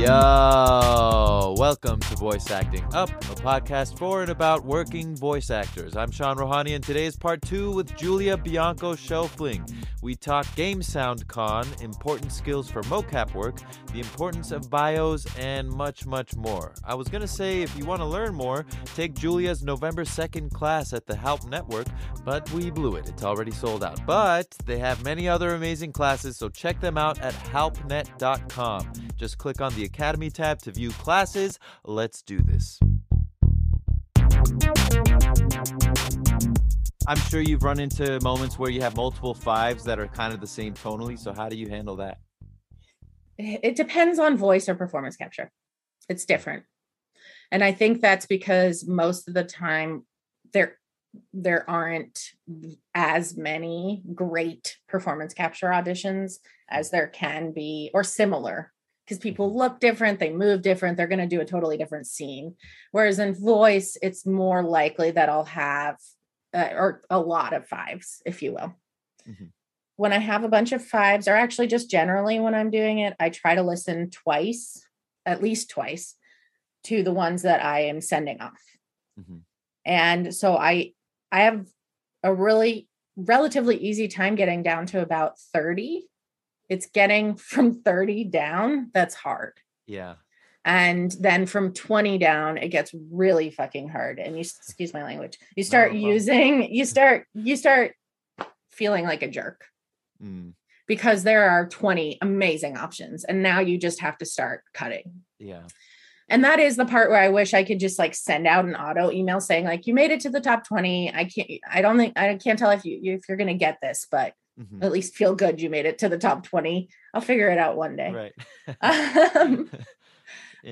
Yo, welcome to Voice Acting Up, a podcast for and about working voice actors. I'm Sean Rohani, and today is part two with Julia Bianco Schofling. We talk Game Sound Con, important skills for mocap work, the importance of bios, and much, much more. I was going to say, if you want to learn more, take Julia's November 2nd class at the Halp Network, but we blew it. It's already sold out. But they have many other amazing classes, so check them out at halpnet.com. Just click on the Academy tab to view classes. Let's do this. I'm sure you've run into moments where you have multiple fives that are kind of the same tonally. So, how do you handle that? It depends on voice or performance capture. It's different. And I think that's because most of the time there there aren't as many great performance capture auditions as there can be or similar because people mm-hmm. look different, they move different, they're going to do a totally different scene. Whereas in voice, it's more likely that I'll have uh, or a lot of fives, if you will. Mm-hmm. When I have a bunch of fives, or actually just generally when I'm doing it, I try to listen twice, at least twice, to the ones that I am sending off. Mm-hmm. And so I I have a really relatively easy time getting down to about 30 it's getting from 30 down that's hard. Yeah. And then from 20 down, it gets really fucking hard. And you excuse my language. You start no using, you start, you start feeling like a jerk. Mm. Because there are 20 amazing options. And now you just have to start cutting. Yeah and that is the part where i wish i could just like send out an auto email saying like you made it to the top 20 i can't i don't think i can't tell if you if you're going to get this but mm-hmm. at least feel good you made it to the top 20 i'll figure it out one day right um,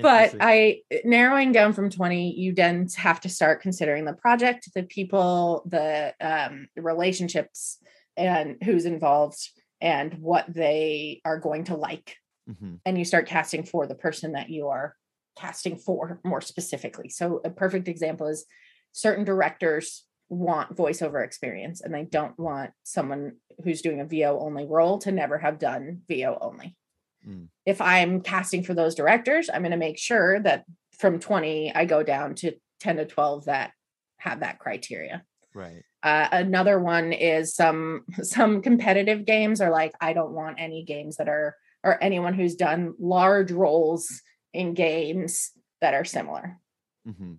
but i narrowing down from 20 you then have to start considering the project the people the um, relationships and who's involved and what they are going to like mm-hmm. and you start casting for the person that you are casting for more specifically so a perfect example is certain directors want voiceover experience and they don't want someone who's doing a VO only role to never have done VO only. Mm. If I'm casting for those directors, I'm going to make sure that from 20 I go down to 10 to 12 that have that criteria. Right. Uh, another one is some some competitive games are like I don't want any games that are or anyone who's done large roles in games that are similar. Mm-hmm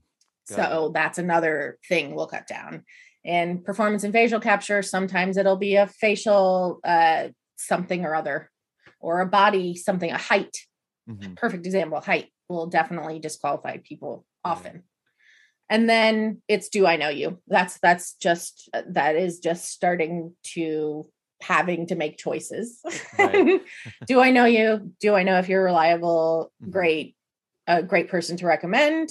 so it. that's another thing we'll cut down. And performance and facial capture, sometimes it'll be a facial uh, something or other, or a body something, a height. Mm-hmm. Perfect example, height will definitely disqualify people often. And then it's do I know you? That's that's just that is just starting to having to make choices. Right. do I know you? Do I know if you're reliable? Mm-hmm. Great, a great person to recommend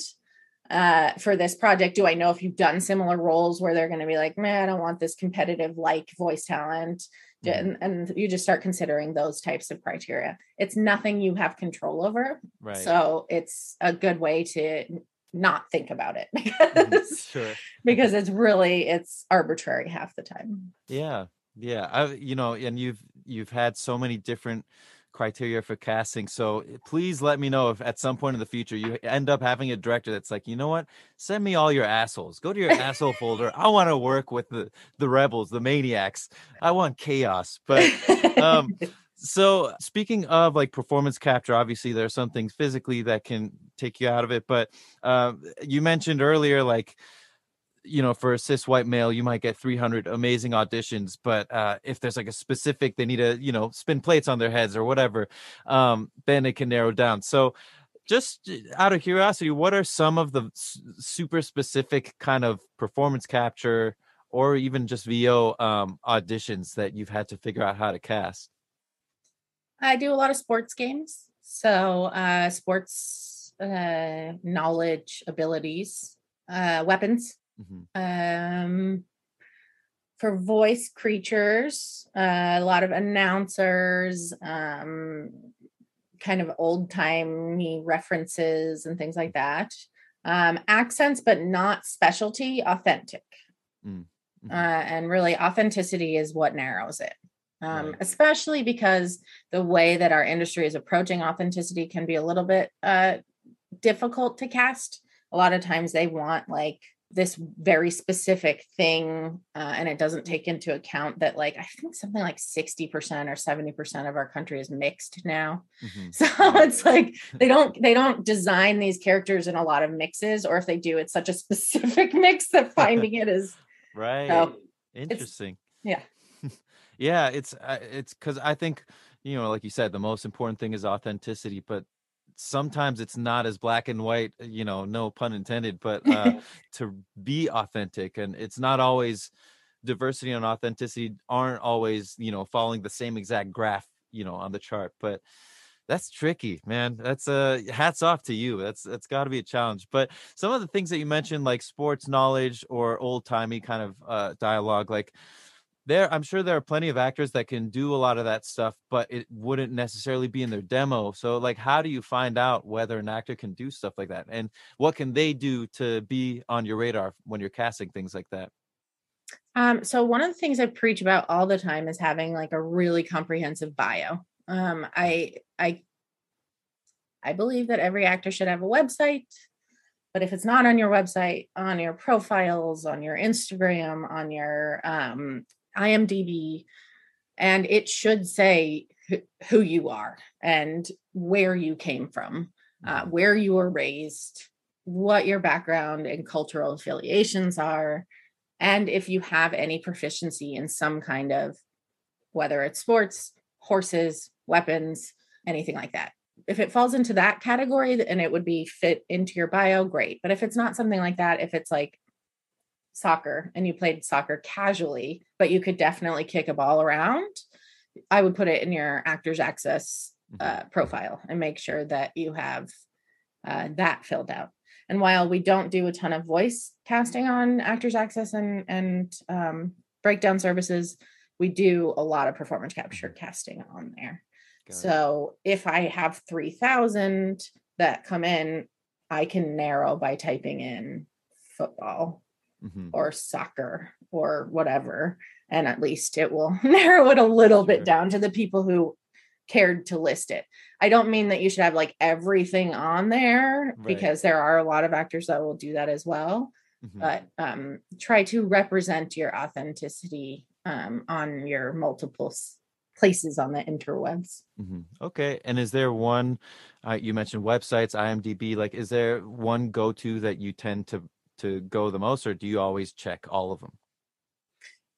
uh, for this project? Do I know if you've done similar roles where they're going to be like, man, I don't want this competitive like voice talent? Mm-hmm. And, and, you just start considering those types of criteria. It's nothing you have control over. Right. So it's a good way to not think about it mm-hmm. because, sure. because it's really it's arbitrary half the time. Yeah. Yeah. I, you know, and you've you've had so many different criteria for casting. So eh, please let me know if at some point in the future you end up having a director that's like, you know what, send me all your assholes. Go to your asshole folder. I want to work with the the rebels, the maniacs. I want chaos. But um, so speaking of like performance capture, obviously there are some things physically that can take you out of it. But uh, you mentioned earlier, like you know for a cis white male you might get 300 amazing auditions but uh, if there's like a specific they need to you know spin plates on their heads or whatever um, then it can narrow down. So just uh, out of curiosity what are some of the super specific kind of performance capture or even just vo um, auditions that you've had to figure out how to cast? I do a lot of sports games so uh, sports uh, knowledge abilities uh, weapons Mm-hmm. Um, for voice creatures, uh, a lot of announcers, um, kind of old timey references and things like that. Um, accents, but not specialty, authentic. Mm, mm-hmm. Uh, and really, authenticity is what narrows it. um, Right. especially because the way that our industry is approaching authenticity can be a little bit uh, difficult to cast. A lot of times they want like this very specific thing, uh, and it doesn't take into account that like I think something like 60% or 70% of our country is mixed now. Mhm. So it's like they don't they don't design these characters in a lot of mixes, or if they do, it's such a specific mix that finding it is Right. so Interesting. yeah. yeah, it's uh, it's because I think you know, like you said, the most important thing is authenticity, but sometimes it's not as black and white. You know, no pun intended, but uh, to be authentic, and it's not always diversity and authenticity aren't always you know following the same exact graph you know on the chart, but that's tricky man that's uh hats off to you that's that's got to be a challenge but some of the things that you mentioned like sports knowledge or old timey kind of uh dialogue like there i'm sure there are plenty of actors that can do a lot of that stuff but it wouldn't necessarily be in their demo so like how do you find out whether an actor can do stuff like that and what can they do to be on your radar when you're casting things like that Um, so one of the things I preach about all the time is having like a really comprehensive bio. Um, I I I believe that every actor should have a website, but if it's not on your website, on your profiles, on your Instagram, on your um, IMDb, and it should say who, you are and where you came from, uh, where you were raised, what your background and cultural affiliations are, and if you have any proficiency in some kind of whether it's sports, horses, weapons, anything like that. If it falls into that category and it would be fit into your bio, great. But if it's not something like that, if it's like soccer and you played soccer casually, but you could definitely kick a ball around, I would put it in your actors access uh, profile and make sure that you have uh, that filled out. And while we don't do a ton of voice casting on Actors Access and and um, breakdown services, we do a lot of performance capture casting on there. Got it. So if I have three thousand that come in, I can narrow by typing in football Mhm. or soccer or whatever, and at least it will narrow it a little Sure. bit down to the people who cared to list it. I don't mean that you should have like everything on there Right. because there are a lot of actors that will do that as well. Mhm. But um, try to represent your authenticity um, on your multiple places on the interwebs. Mhm. Okay. And is there one, uh, you mentioned websites, IMDb, like, is there one go to that you tend to to go the most, or do you always check all of them?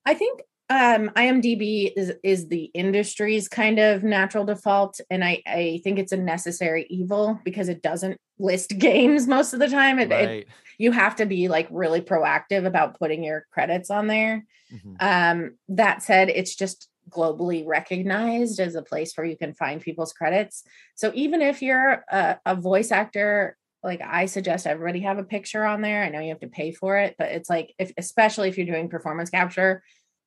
I think um, IMDb is is the industry's kind of natural default, and I I think it's a necessary evil because it doesn't list games most of the time. It, it Right. you have to be like really proactive about putting your credits on there. Mhm. Um, that said, it's just globally recognized as a place where you can find people's credits. So even if you're a, a voice actor, like I suggest everybody have a picture on there. I know you have to pay for it, but it's like if especially if you're doing performance capture,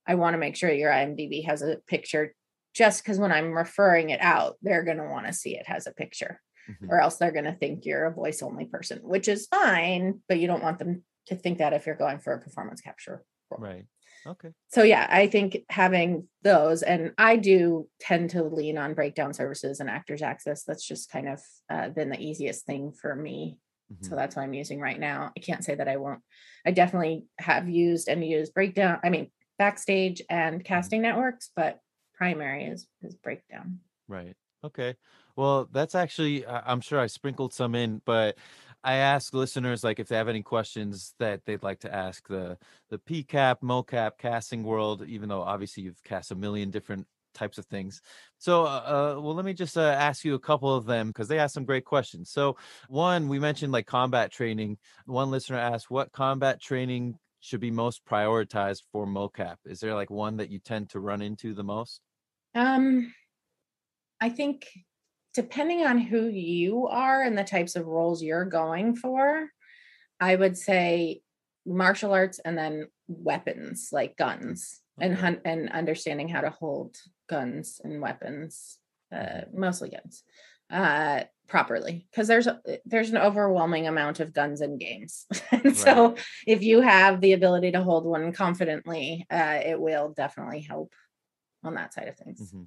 I want to make sure your IMDb has a picture just because when I'm referring it out, they're gonna want to see it has a picture Mhm. or else they're going to think you're a voice only person, which is fine, but you don't want them to think that if you're going for a performance capture. role. Right. Okay. So, yeah, I think having those, and I do tend to lean on breakdown services and actors access. That's just kind of uh, been the easiest thing for me. Mhm. So that's what I'm using right now. I can't say that I won't. I definitely have used and used breakdown, I mean, backstage and casting networks, but primary is is breakdown. Right. Okay. Well, that's actually, I'm sure I sprinkled some in, but I ask listeners like if they have any questions that they'd like to ask the the PCAP, MoCap, casting world, even though obviously you've cast a million different types of things. So, uh, uh, well, let me just uh, ask you a couple of them because they asked some great questions. So, one, we mentioned like combat training. One listener asked, what combat training should be most prioritized for MoCap? Is there like one that you tend to run into the most? Um, I think depending on who you are and the types of roles you're going for, I would say martial arts and then weapons like guns and hunt and understanding how to hold guns and weapons, uh, mostly guns, uh, properly because there's a, there's an overwhelming amount of guns in games. and so if you have the ability to hold one confidently, uh, it will definitely help on that side of things. Mhm.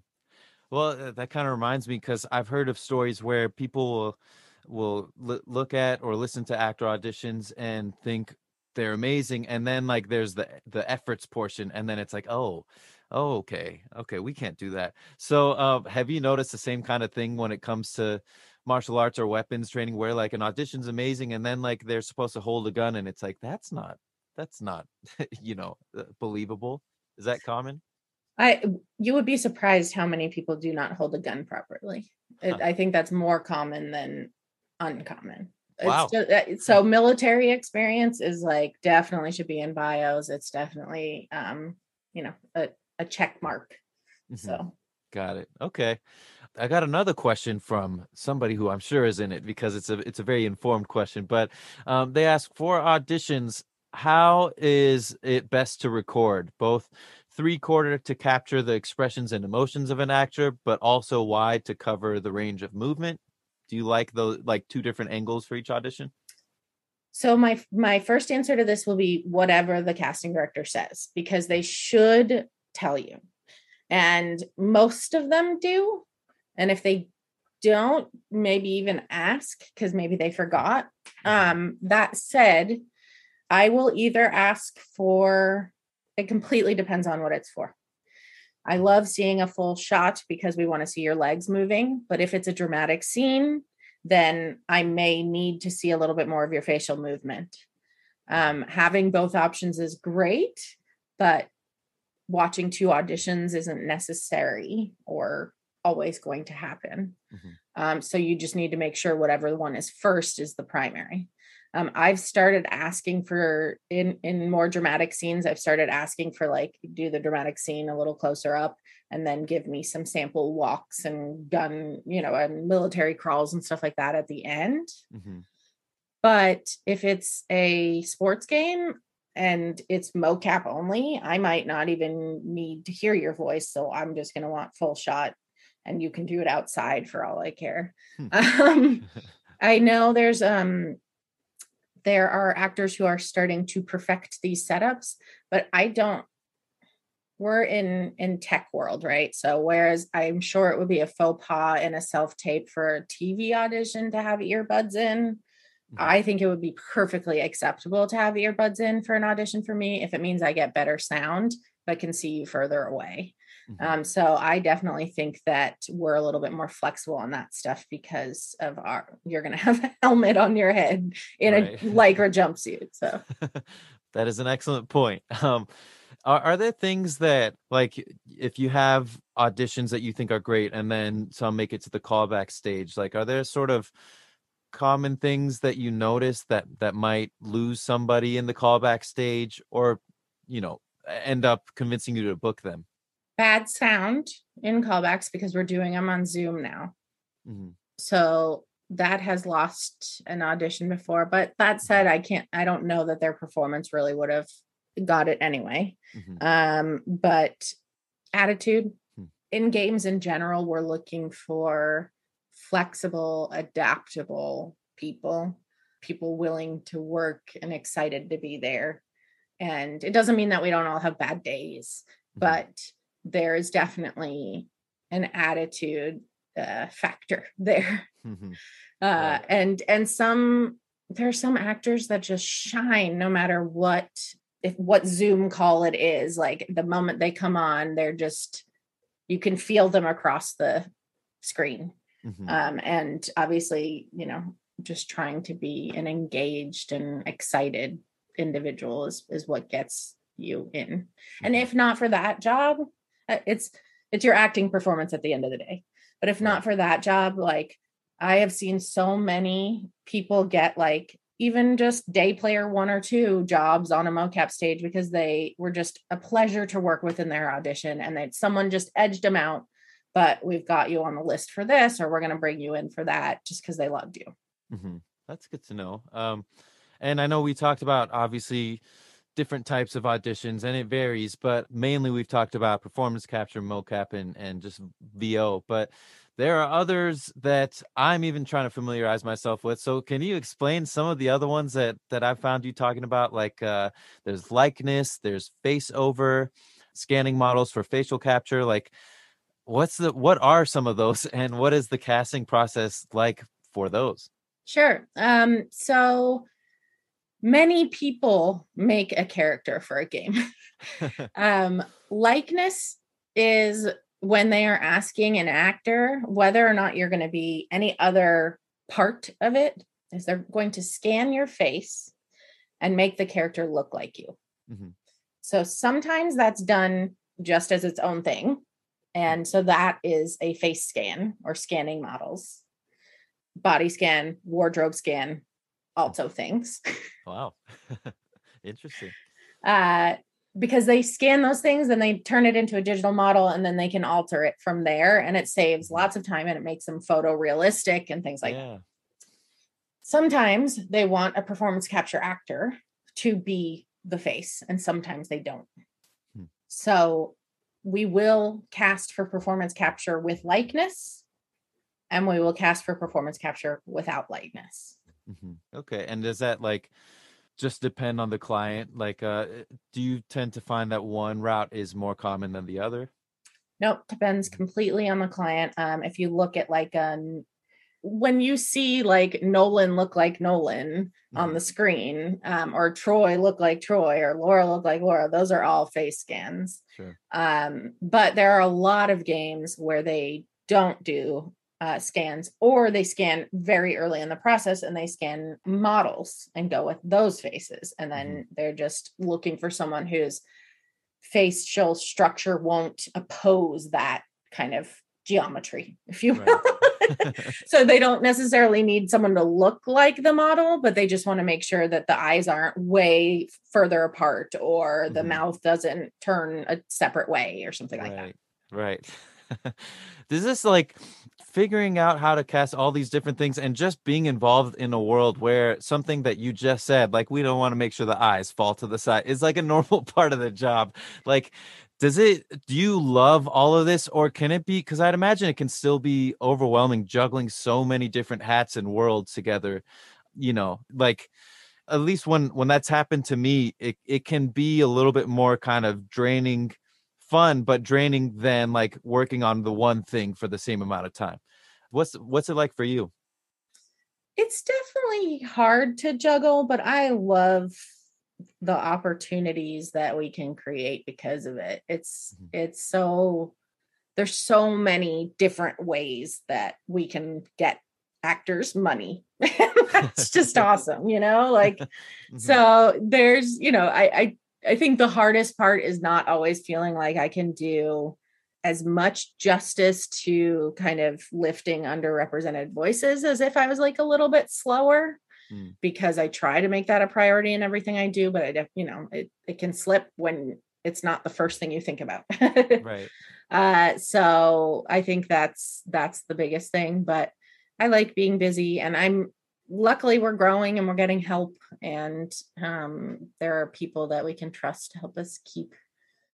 Well, uh, that kind of reminds me because I've heard of stories where people will will l- look at or listen to actor auditions and think they're amazing, and then like there's the the efforts portion, and then it's like, oh, oh, okay, okay, we can't do that. So, uh, have you noticed the same kind of thing when it comes to martial arts or weapons training, where like an audition's amazing, and then like they're supposed to hold a gun, and it's like that's not that's not you know uh, believable. Is that common? I you would be surprised how many people do not hold a gun properly. It, Huh. I think that's more common than uncommon. Wow. It's just, uh, so military experience is like definitely should be in bios. It's definitely um, you know, a, a check mark. Mhm. So Got it. Okay. I got another question from somebody who I'm sure is in it because it's a it's a very informed question. But um, they ask for auditions, how is it best to record both three quarter to capture the expressions and emotions of an actor, but also wide to cover the range of movement? Do you like those like two different angles for each audition? So my my first answer to this will be whatever the casting director says because they should tell you. And most of them do. And if they don't, maybe even ask because maybe they forgot. Um that said, I will either ask for it completely depends on what it's for. I love seeing a full shot because we want to see your legs moving, but if it's a dramatic scene, then I may need to see a little bit more of your facial movement. Um, having both options is great, but watching two auditions isn't necessary or always going to happen. Mhm. Um, so you just need to make sure whatever the one is first is the primary. Um, I've started asking for in in more dramatic scenes. I've started asking for like do the dramatic scene a little closer up, and then give me some sample walks and gun, you know, and military crawls and stuff like that at the end. Mhm. But if it's a sports game and it's mocap only, I might not even need to hear your voice. So I'm just going to want full shot and you can do it outside for all I care. Um, I know there's um there are actors who are starting to perfect these setups, but I don't we're in in tech world, right? So whereas I'm sure it would be a faux pas in a self-tape for a TV audition to have earbuds in, Mhm. I think it would be perfectly acceptable to have earbuds in for an audition for me if it means I get better sound but can see you further away. Mhm. Um, so I definitely think that we're a little bit more flexible on that stuff because of our you're gonna have a helmet on your head in Right. a lycra jumpsuit. So that is an excellent point. Um, are, are there things that, like, if you have auditions that you think are great and then some make it to the callback stage, like, are there sort of common things that you notice that that might lose somebody in the callback stage, or you know, end up convincing you to book them? Bad sound in callbacks because we're doing them on Zoom now. Mhm. So that has lost an audition before. But that said, I can't I don't know that their performance really would have got it anyway. Mhm. Um, but attitude Hmm. in games in general, we're looking for flexible, adaptable people, people willing to work and excited to be there. And it doesn't mean that we don't all have bad days, Mhm. but there is definitely an attitude uh, factor there Mhm. uh Right. and and some there are some actors that just shine no matter what if what zoom call it is like the moment they come on they're just you can feel them across the screen Mhm. um and obviously you know just trying to be an engaged and excited individual is is what gets you in and Mhm. if not for that job it's it's your acting performance at the end of the day. But if not for that job like i have seen so many people get like even just day player one or two jobs on a mocap stage because they were just a pleasure to work with in their audition and that someone just edged them out. But we've got you on the list for this or we're going to bring you in for that just because they loved you. Hmm That's good to know. Um, and I know we talked about obviously different types of auditions, and it varies, but mainly we've talked about performance capture, mocap, and and just VO. But there are others that I'm even trying to familiarize myself with. So can you explain some of the other ones that that I found you talking about? Like uh, there's likeness, there's face over. scanning models for facial capture like what's the what are some of those and what is the casting process like for those sure um so many people make a character for a game. Um likeness is when they are asking an actor whether or not you're going to be any other part of it is they're going to scan your face and make the character look like you. Mm-hmm. so sometimes that's done just as its own thing and so that is a face scan or scanning models. Body scan wardrobe scan also things wow interesting uh because they scan those things and they turn it into a digital model and then they can alter it from there and it saves mm-hmm. lots of time and it makes them photorealistic and things like yeah. that. Sometimes they want a performance capture actor to be the face and sometimes they don't. Hmm. So we will cast for performance capture with likeness and we will cast for performance capture without likeness. Mm-hmm. Okay. And does that like just depend on the client? Like, uh, do you tend to find that one route is more common than the other? Nope, depends completely on the client. Um, if you look at like um, when you see like Nolan look like Nolan mm-hmm. on the screen, um, or Troy look like Troy, or Laura look like Laura, those are all face scans. Sure. Um, but there are a lot of games where they don't do uh, scans, or they scan very early in the process and they scan models and go with those faces. And then mm-hmm. they're just looking for someone whose facial structure won't oppose that kind of geometry, if you will. Right. so they don't necessarily need someone to look like the model, but they just want to make sure that the eyes aren't way further apart or mm-hmm. the mouth doesn't turn a separate way or something right. like that. Right. Does this like figuring out how to cast all these different things and just being involved in a world where something that you just said, like we don't want to make sure the eyes fall to the side, is like a normal part of the job. Like, does it do you love all of this or can it be because i'd imagine it can still be overwhelming juggling so many different hats and worlds together you know like at least when when that's happened to me it, it can be a little bit more kind of draining fun but draining than like working on the one thing for the same amount of time what's what's it like for you it's definitely hard to juggle but i love the opportunities that we can create because of it it's mm-hmm. it's so there's so many different ways that we can get actors money that's just awesome you know like mm-hmm. so there's you know I, I I think the hardest part is not always feeling like I can do as much justice to kind of lifting underrepresented voices as if I was like a little bit slower mm. because I try to make that a priority in everything I do, but I, def- you know, it, it can slip when it's not the first thing you think about. right. Uh, so I think that's, that's the biggest thing, but I like being busy and I'm luckily we're growing and we're getting help and um, there are people that we can trust to help us keep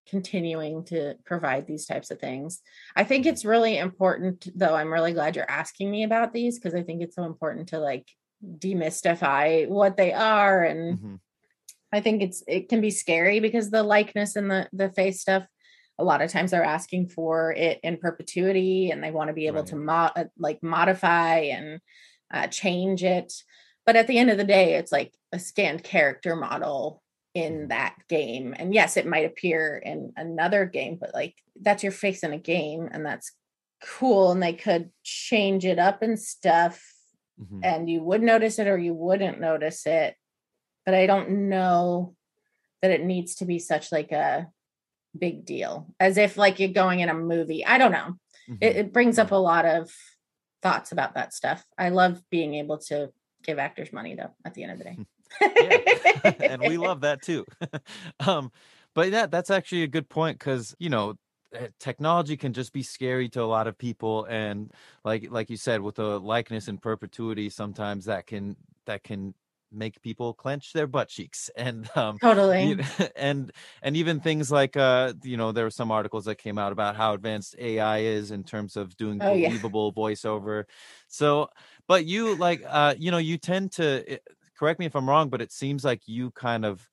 continuing to provide these types of things i think it's really important though i'm really glad you're asking me about these because i think it's so important to like demystify what they are and mm-hmm. i think it's it can be scary because the likeness and the the face stuff a lot of times they're asking for it in perpetuity and they want to be able right. to mo- uh, like modify and uh, change it. But at the end of the day, it's like a scanned character model in mm-hmm. that game. And yes, it might appear in another game, but like that's your face in a game and that's cool. And they could change it up and stuff. Mm-hmm. And you would notice it or you wouldn't notice it. But I don't know that it needs to be such like a big deal as if like you're going in a movie. I don't know. Mm-hmm. It, it brings up a lot of thoughts about that stuff. I love being able to give actors money though at the end of the day. and we love that too. um, but that that's actually a good point because you know eh, technology can just be scary to a lot of people and like like you said with the likeness and perpetuity sometimes that can that can make people clench their butt cheeks and um totally and and even things like uh you know there were some articles that came out about how advanced ai is in terms of doing oh, believable yeah. voiceover so but you like uh you know you tend to eh, correct me if i'm wrong but it seems like you kind of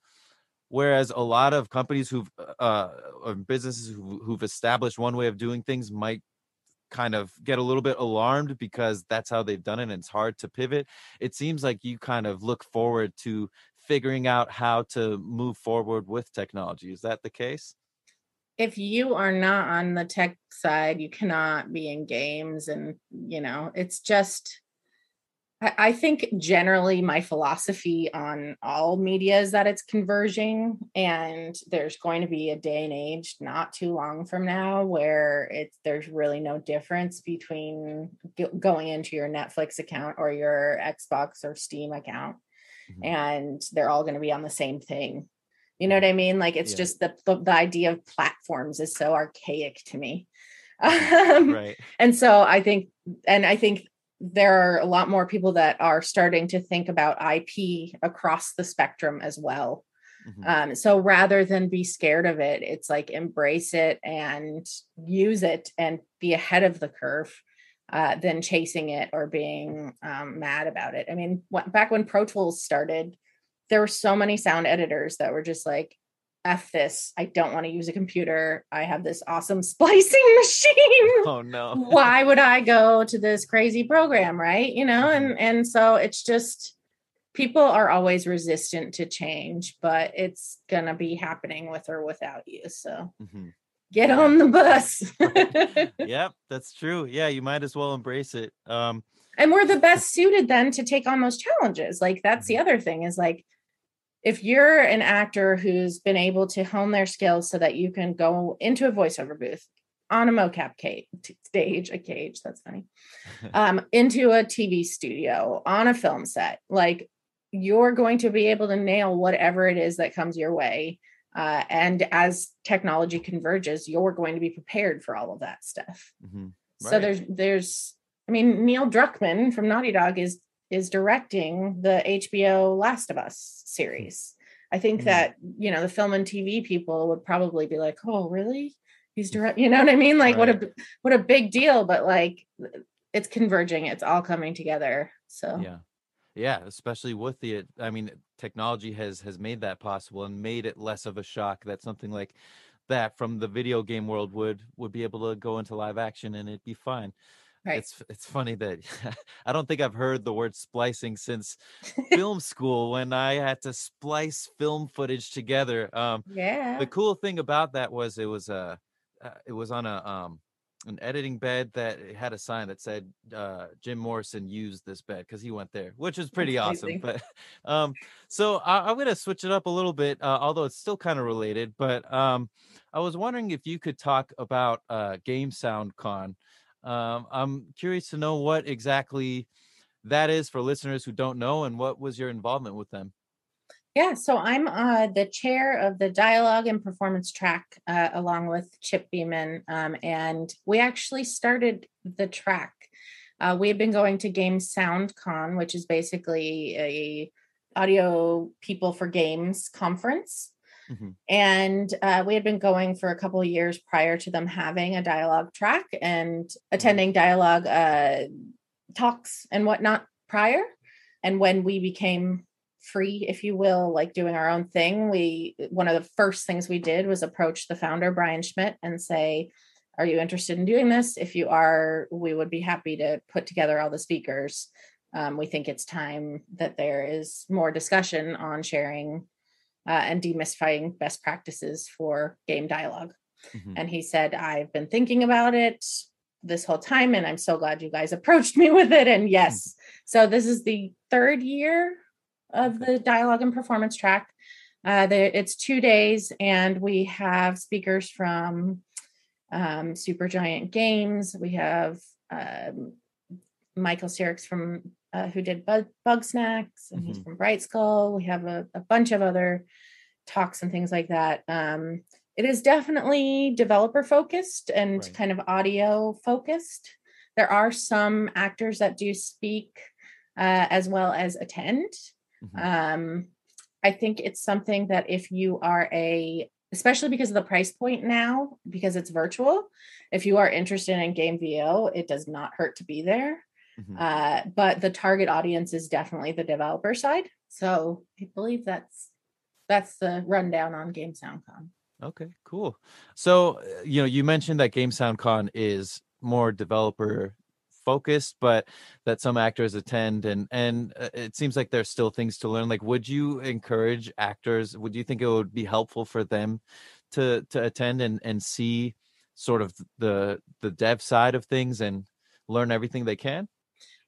whereas a lot of companies who've uh or businesses who, who've established one way of doing things might kind of get a little bit alarmed because that's how they've done it and it's hard to pivot. It seems like you kind of look forward to figuring out how to move forward with technology. Is that the case? If you are not on the tech side you cannot be in games and you know it's just I think generally my philosophy on all media is that it's converging, and there's going to be a day and age not too long from now where it's there's really no difference between going into your Netflix account or your Xbox or Steam account, mm-hmm. and they're all going to be on the same thing. You know what I mean? Like it's yeah. just the, the the idea of platforms is so archaic to me. Um, right. And so I think, and I think there are a lot more people that are starting to think about IP across the spectrum as well. Mm-hmm. Um, so rather than be scared of it, it's like embrace it and use it and be ahead of the curve uh, than chasing it or being um, mad about it. I mean, wh- back when Pro Tools started, there were so many sound editors that were just like, F this. I don't want to use a computer. I have this awesome splicing machine. Oh no. Why would I go to this crazy program, right? You know, and mm-hmm. and so it's just people are always resistant to change, but it's going to be happening with or without you. So mm-hmm. get on the bus. yep, that's true. Yeah, you might as well embrace it. Um and we're the best suited then to take on those challenges. Like that's the mm-hmm. other thing is like if you're an actor who's been able to hone their skills so that you can go into a voiceover booth on a mocap cage, stage, a cage, that's funny, um, into a TV studio, on a film set, like you're going to be able to nail whatever it is that comes your way. Uh, and as technology converges, you're going to be prepared for all of that stuff. Mm-hmm. Right. So there's, there's, I mean, Neil Druckmann from Naughty Dog is is directing the HBO Last of Us series. I think mm-hmm. that, you know, the film and TV people would probably be like, "Oh, really? He's direct, you know what I mean? Like right. what a what a big deal, but like it's converging, it's all coming together." So Yeah. Yeah, especially with the I mean, technology has has made that possible and made it less of a shock that something like that from the video game world would would be able to go into live action and it'd be fine. Right. It's it's funny that I don't think I've heard the word splicing since film school when I had to splice film footage together. Um, yeah. The cool thing about that was it was a uh, it was on a um an editing bed that had a sign that said uh, Jim Morrison used this bed because he went there, which is pretty awesome. But um, so I, am gonna switch it up a little bit, uh, although it's still kind of related. But um, I was wondering if you could talk about uh, Game Sound Con. Um, I'm curious to know what exactly that is for listeners who don't know, and what was your involvement with them? Yeah, so I'm uh, the chair of the dialogue and performance track uh, along with Chip Beaman, um, and we actually started the track. Uh, we have been going to Game Sound Con, which is basically a audio people for games conference Mm-hmm. And uh, we had been going for a couple of years prior to them having a dialogue track and mm-hmm. attending dialogue uh, talks and whatnot prior. And when we became free, if you will, like doing our own thing, we one of the first things we did was approach the founder, Brian Schmidt, and say, Are you interested in doing this? If you are, we would be happy to put together all the speakers. Um, we think it's time that there is more discussion on sharing uh, and demystifying best practices for game dialog mm-hmm. And he said, I've been thinking about it this whole time, and I'm so glad you guys approached me with it. And yes, mm-hmm. so this is the third year of the dialogue and performance track. Uh, the, it's two days, and we have speakers from um, Supergiant Games. We have um, Michael Csurics from uh, who did Bug, snacks? and mm-hmm. he's from Brightskull. We have a, a, bunch of other talks and things like that. Um, it is definitely developer focused and right. kind of audio focused. There are some actors that do speak uh, as well as attend. Mm-hmm. Um, I think it's something that if you are a especially because of the price point now because it's virtual if you are interested in game vo it does not hurt to be there Mm-hmm. Uh, but the target audience is definitely the developer side. So I believe that's that's the rundown on Game Sound Con. Okay, cool. So, uh, you know, you mentioned that Game Sound Con is more developer focused, but that some actors attend and and uh, it seems like there's still things to learn. Like would you encourage actors, would you think it would be helpful for them to to attend and and see sort of the the dev side of things and learn everything they can?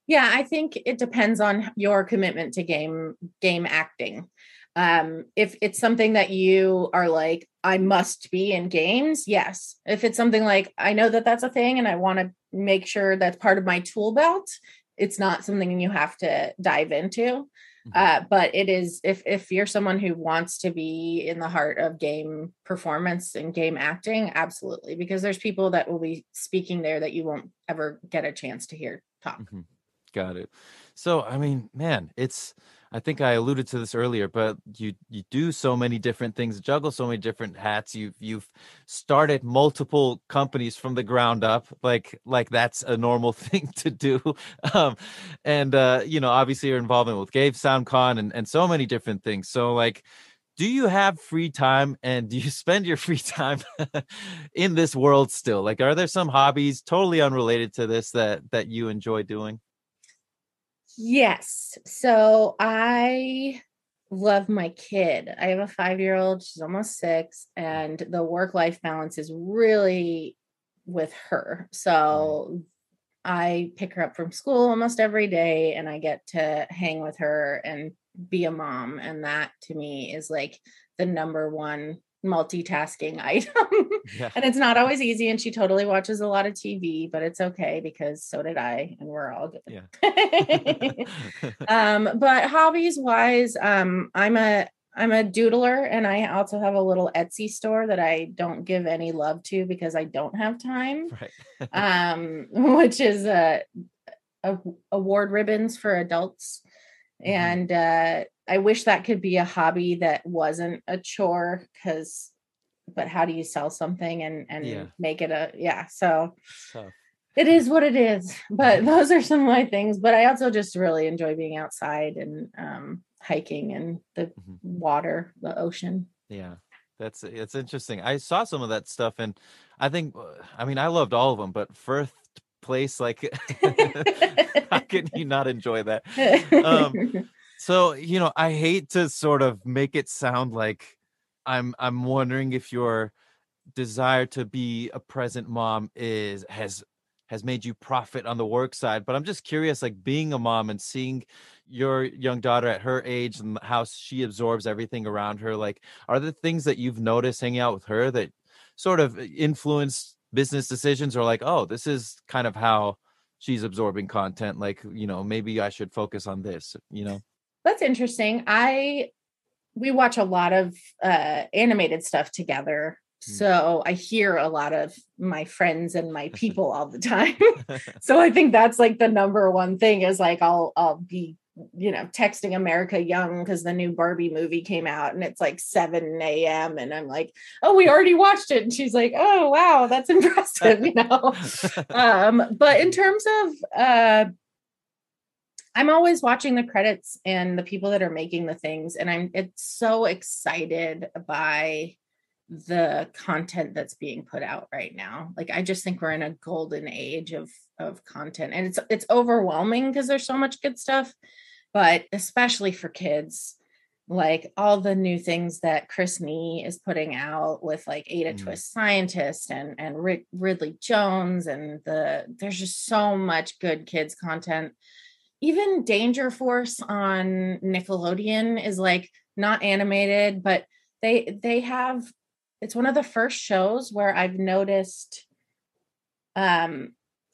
Yeah, I think it depends on your commitment to game game acting um if it's something that you are like i must be in games yes if it's something like i know that that's a thing and i want to make sure that's part of my tool belt it's not something you have to dive into mm-hmm. uh, but it is if if you're someone who wants to be in the heart of game performance and game acting absolutely because there's people that will be speaking there that you won't ever get a chance to hear talk mm-hmm. Got it so i mean man it's I think I alluded to this earlier, but you you do so many different things, juggle so many different hats. You've you've started multiple companies from the ground up, like like that's a normal thing to do. Um, and uh, you know, obviously your involvement with Game SoundCon and and so many different things. So like do you have free time and do you spend your free time in this world still like are there some hobbies totally unrelated to this that that you enjoy doing Yes. So I love my kid. I have a five year old, she's almost six, and the work life balance is really with her. So I pick her up from school almost every day and I get to hang with her and be a mom. And that to me is like the number one multitasking item. Yeah. and it's not always easy. And she totally watches a lot of TV, but it's okay because so did I, and we're all good. Yeah. um, but hobbies wise, um, I'm a I'm a doodler and I also have a little Etsy store that I don't give any love to because I don't have time. Right. um, which is a, a award ribbons for adults. Mm-hmm. And uh I wish that could be a hobby that wasn't a chore because but how do you sell something and and yeah. make it a yeah so Tough. it is what it is but those are some of my things but i also just really enjoy being outside and um hiking and the mm-hmm. water the ocean yeah that's it's interesting i saw some of that stuff and i think uh, i mean i loved all of them but first place like how can you not enjoy that um so, you know, I hate to sort of make it sound like I'm I'm wondering if your desire to be a present mom is has has made you profit on the work side, but I'm just curious like being a mom and seeing your young daughter at her age and how she absorbs everything around her like are there things that you've noticed hanging out with her that sort of uh, influence business decisions or like oh this is kind of how she's absorbing content like you know maybe i should focus on this you know that's interesting. I we watch a lot of uh animated stuff together. Hmm. So I hear a lot of my friends and my people all the time. so I think that's like the number one thing is like I'll I'll be you know texting America Young because the new Barbie movie came out and it's like 7 a.m. and I'm like, oh, we already watched it. And she's like, oh wow, that's impressive, you know. um, but in terms of uh I'm always watching the credits and the people that are making the things, and I'm it's so excited by the content that's being put out right now. Like I just think we're in a golden age of of content, and it's it's overwhelming because there's so much good stuff, but especially for kids, like all the new things that Chris Nee is putting out with like Ada mm. Twist Scientist and and Rick, Ridley Jones, and the there's just so much good kids content even Danger Force on Nickelodeon is like not animated, but they they have it's one of the first shows where I've noticed um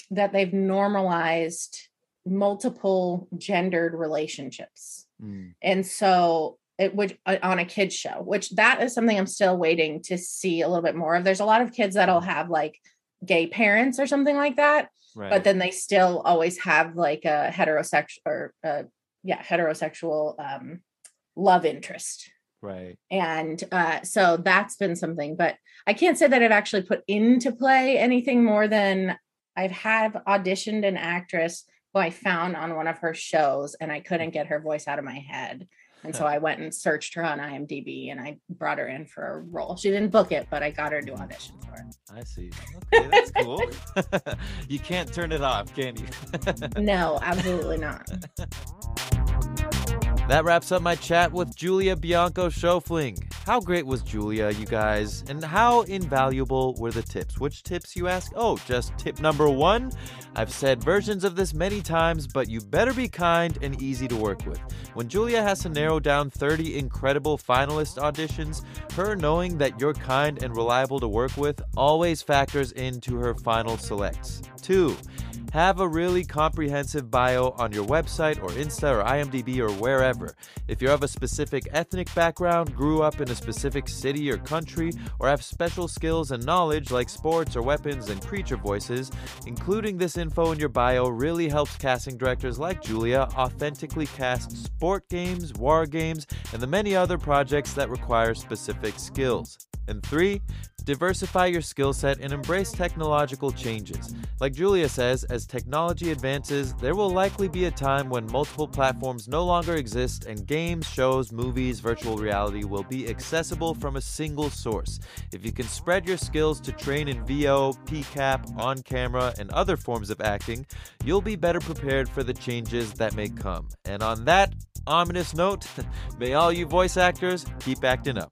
that they've normalized multiple gendered relationships. Mm. And so it would uh, on a kids show, which that is something I'm still waiting to see a little bit more of. There's a lot of kids that'll have like gay parents or something like that right. but then they still always have like a heterosexual or uh, yeah heterosexual um, love interest. Right. And uh, so that's been something but i can't say that i've actually put into play anything more than i've have auditioned an actress who i found on one of her shows and i couldn't get her voice out of my head And so I went and searched her on IMDb and I brought her in for a role. She didn't book it, but I got her to mm. audition for it. I see. Okay, that's cool. you can't turn it off, can you? no, absolutely not. That wraps up my chat with Julia Bianco Schofling. How great was Julia, you guys? And how invaluable were the tips? Which tips, you ask? Oh, just tip number one. I've said versions of this many times, but you better be kind and easy to work with. When Julia has to narrow down 30 incredible finalist auditions, her knowing that you're kind and reliable to work with always factors into her final selects. Two, have a really comprehensive bio on your website or Insta or IMDb or wherever. If you're of a specific ethnic background, grew up in a specific city or country, or have special skills and knowledge like sports or weapons and creature voices, including this info in your bio really helps casting directors like Julia authentically cast sport games, war games, and the many other projects that require specific skills. And three, diversify your skill set and embrace technological changes. Like Julia says, as technology advances, there will likely be a time when multiple platforms no longer exist and games, shows, movies, virtual reality will be accessible from a single source. If you can spread your skills to train in VO, PCAP, on camera, and other forms of acting, you'll be better prepared for the changes that may come. And on that ominous note, may all you voice actors keep acting up.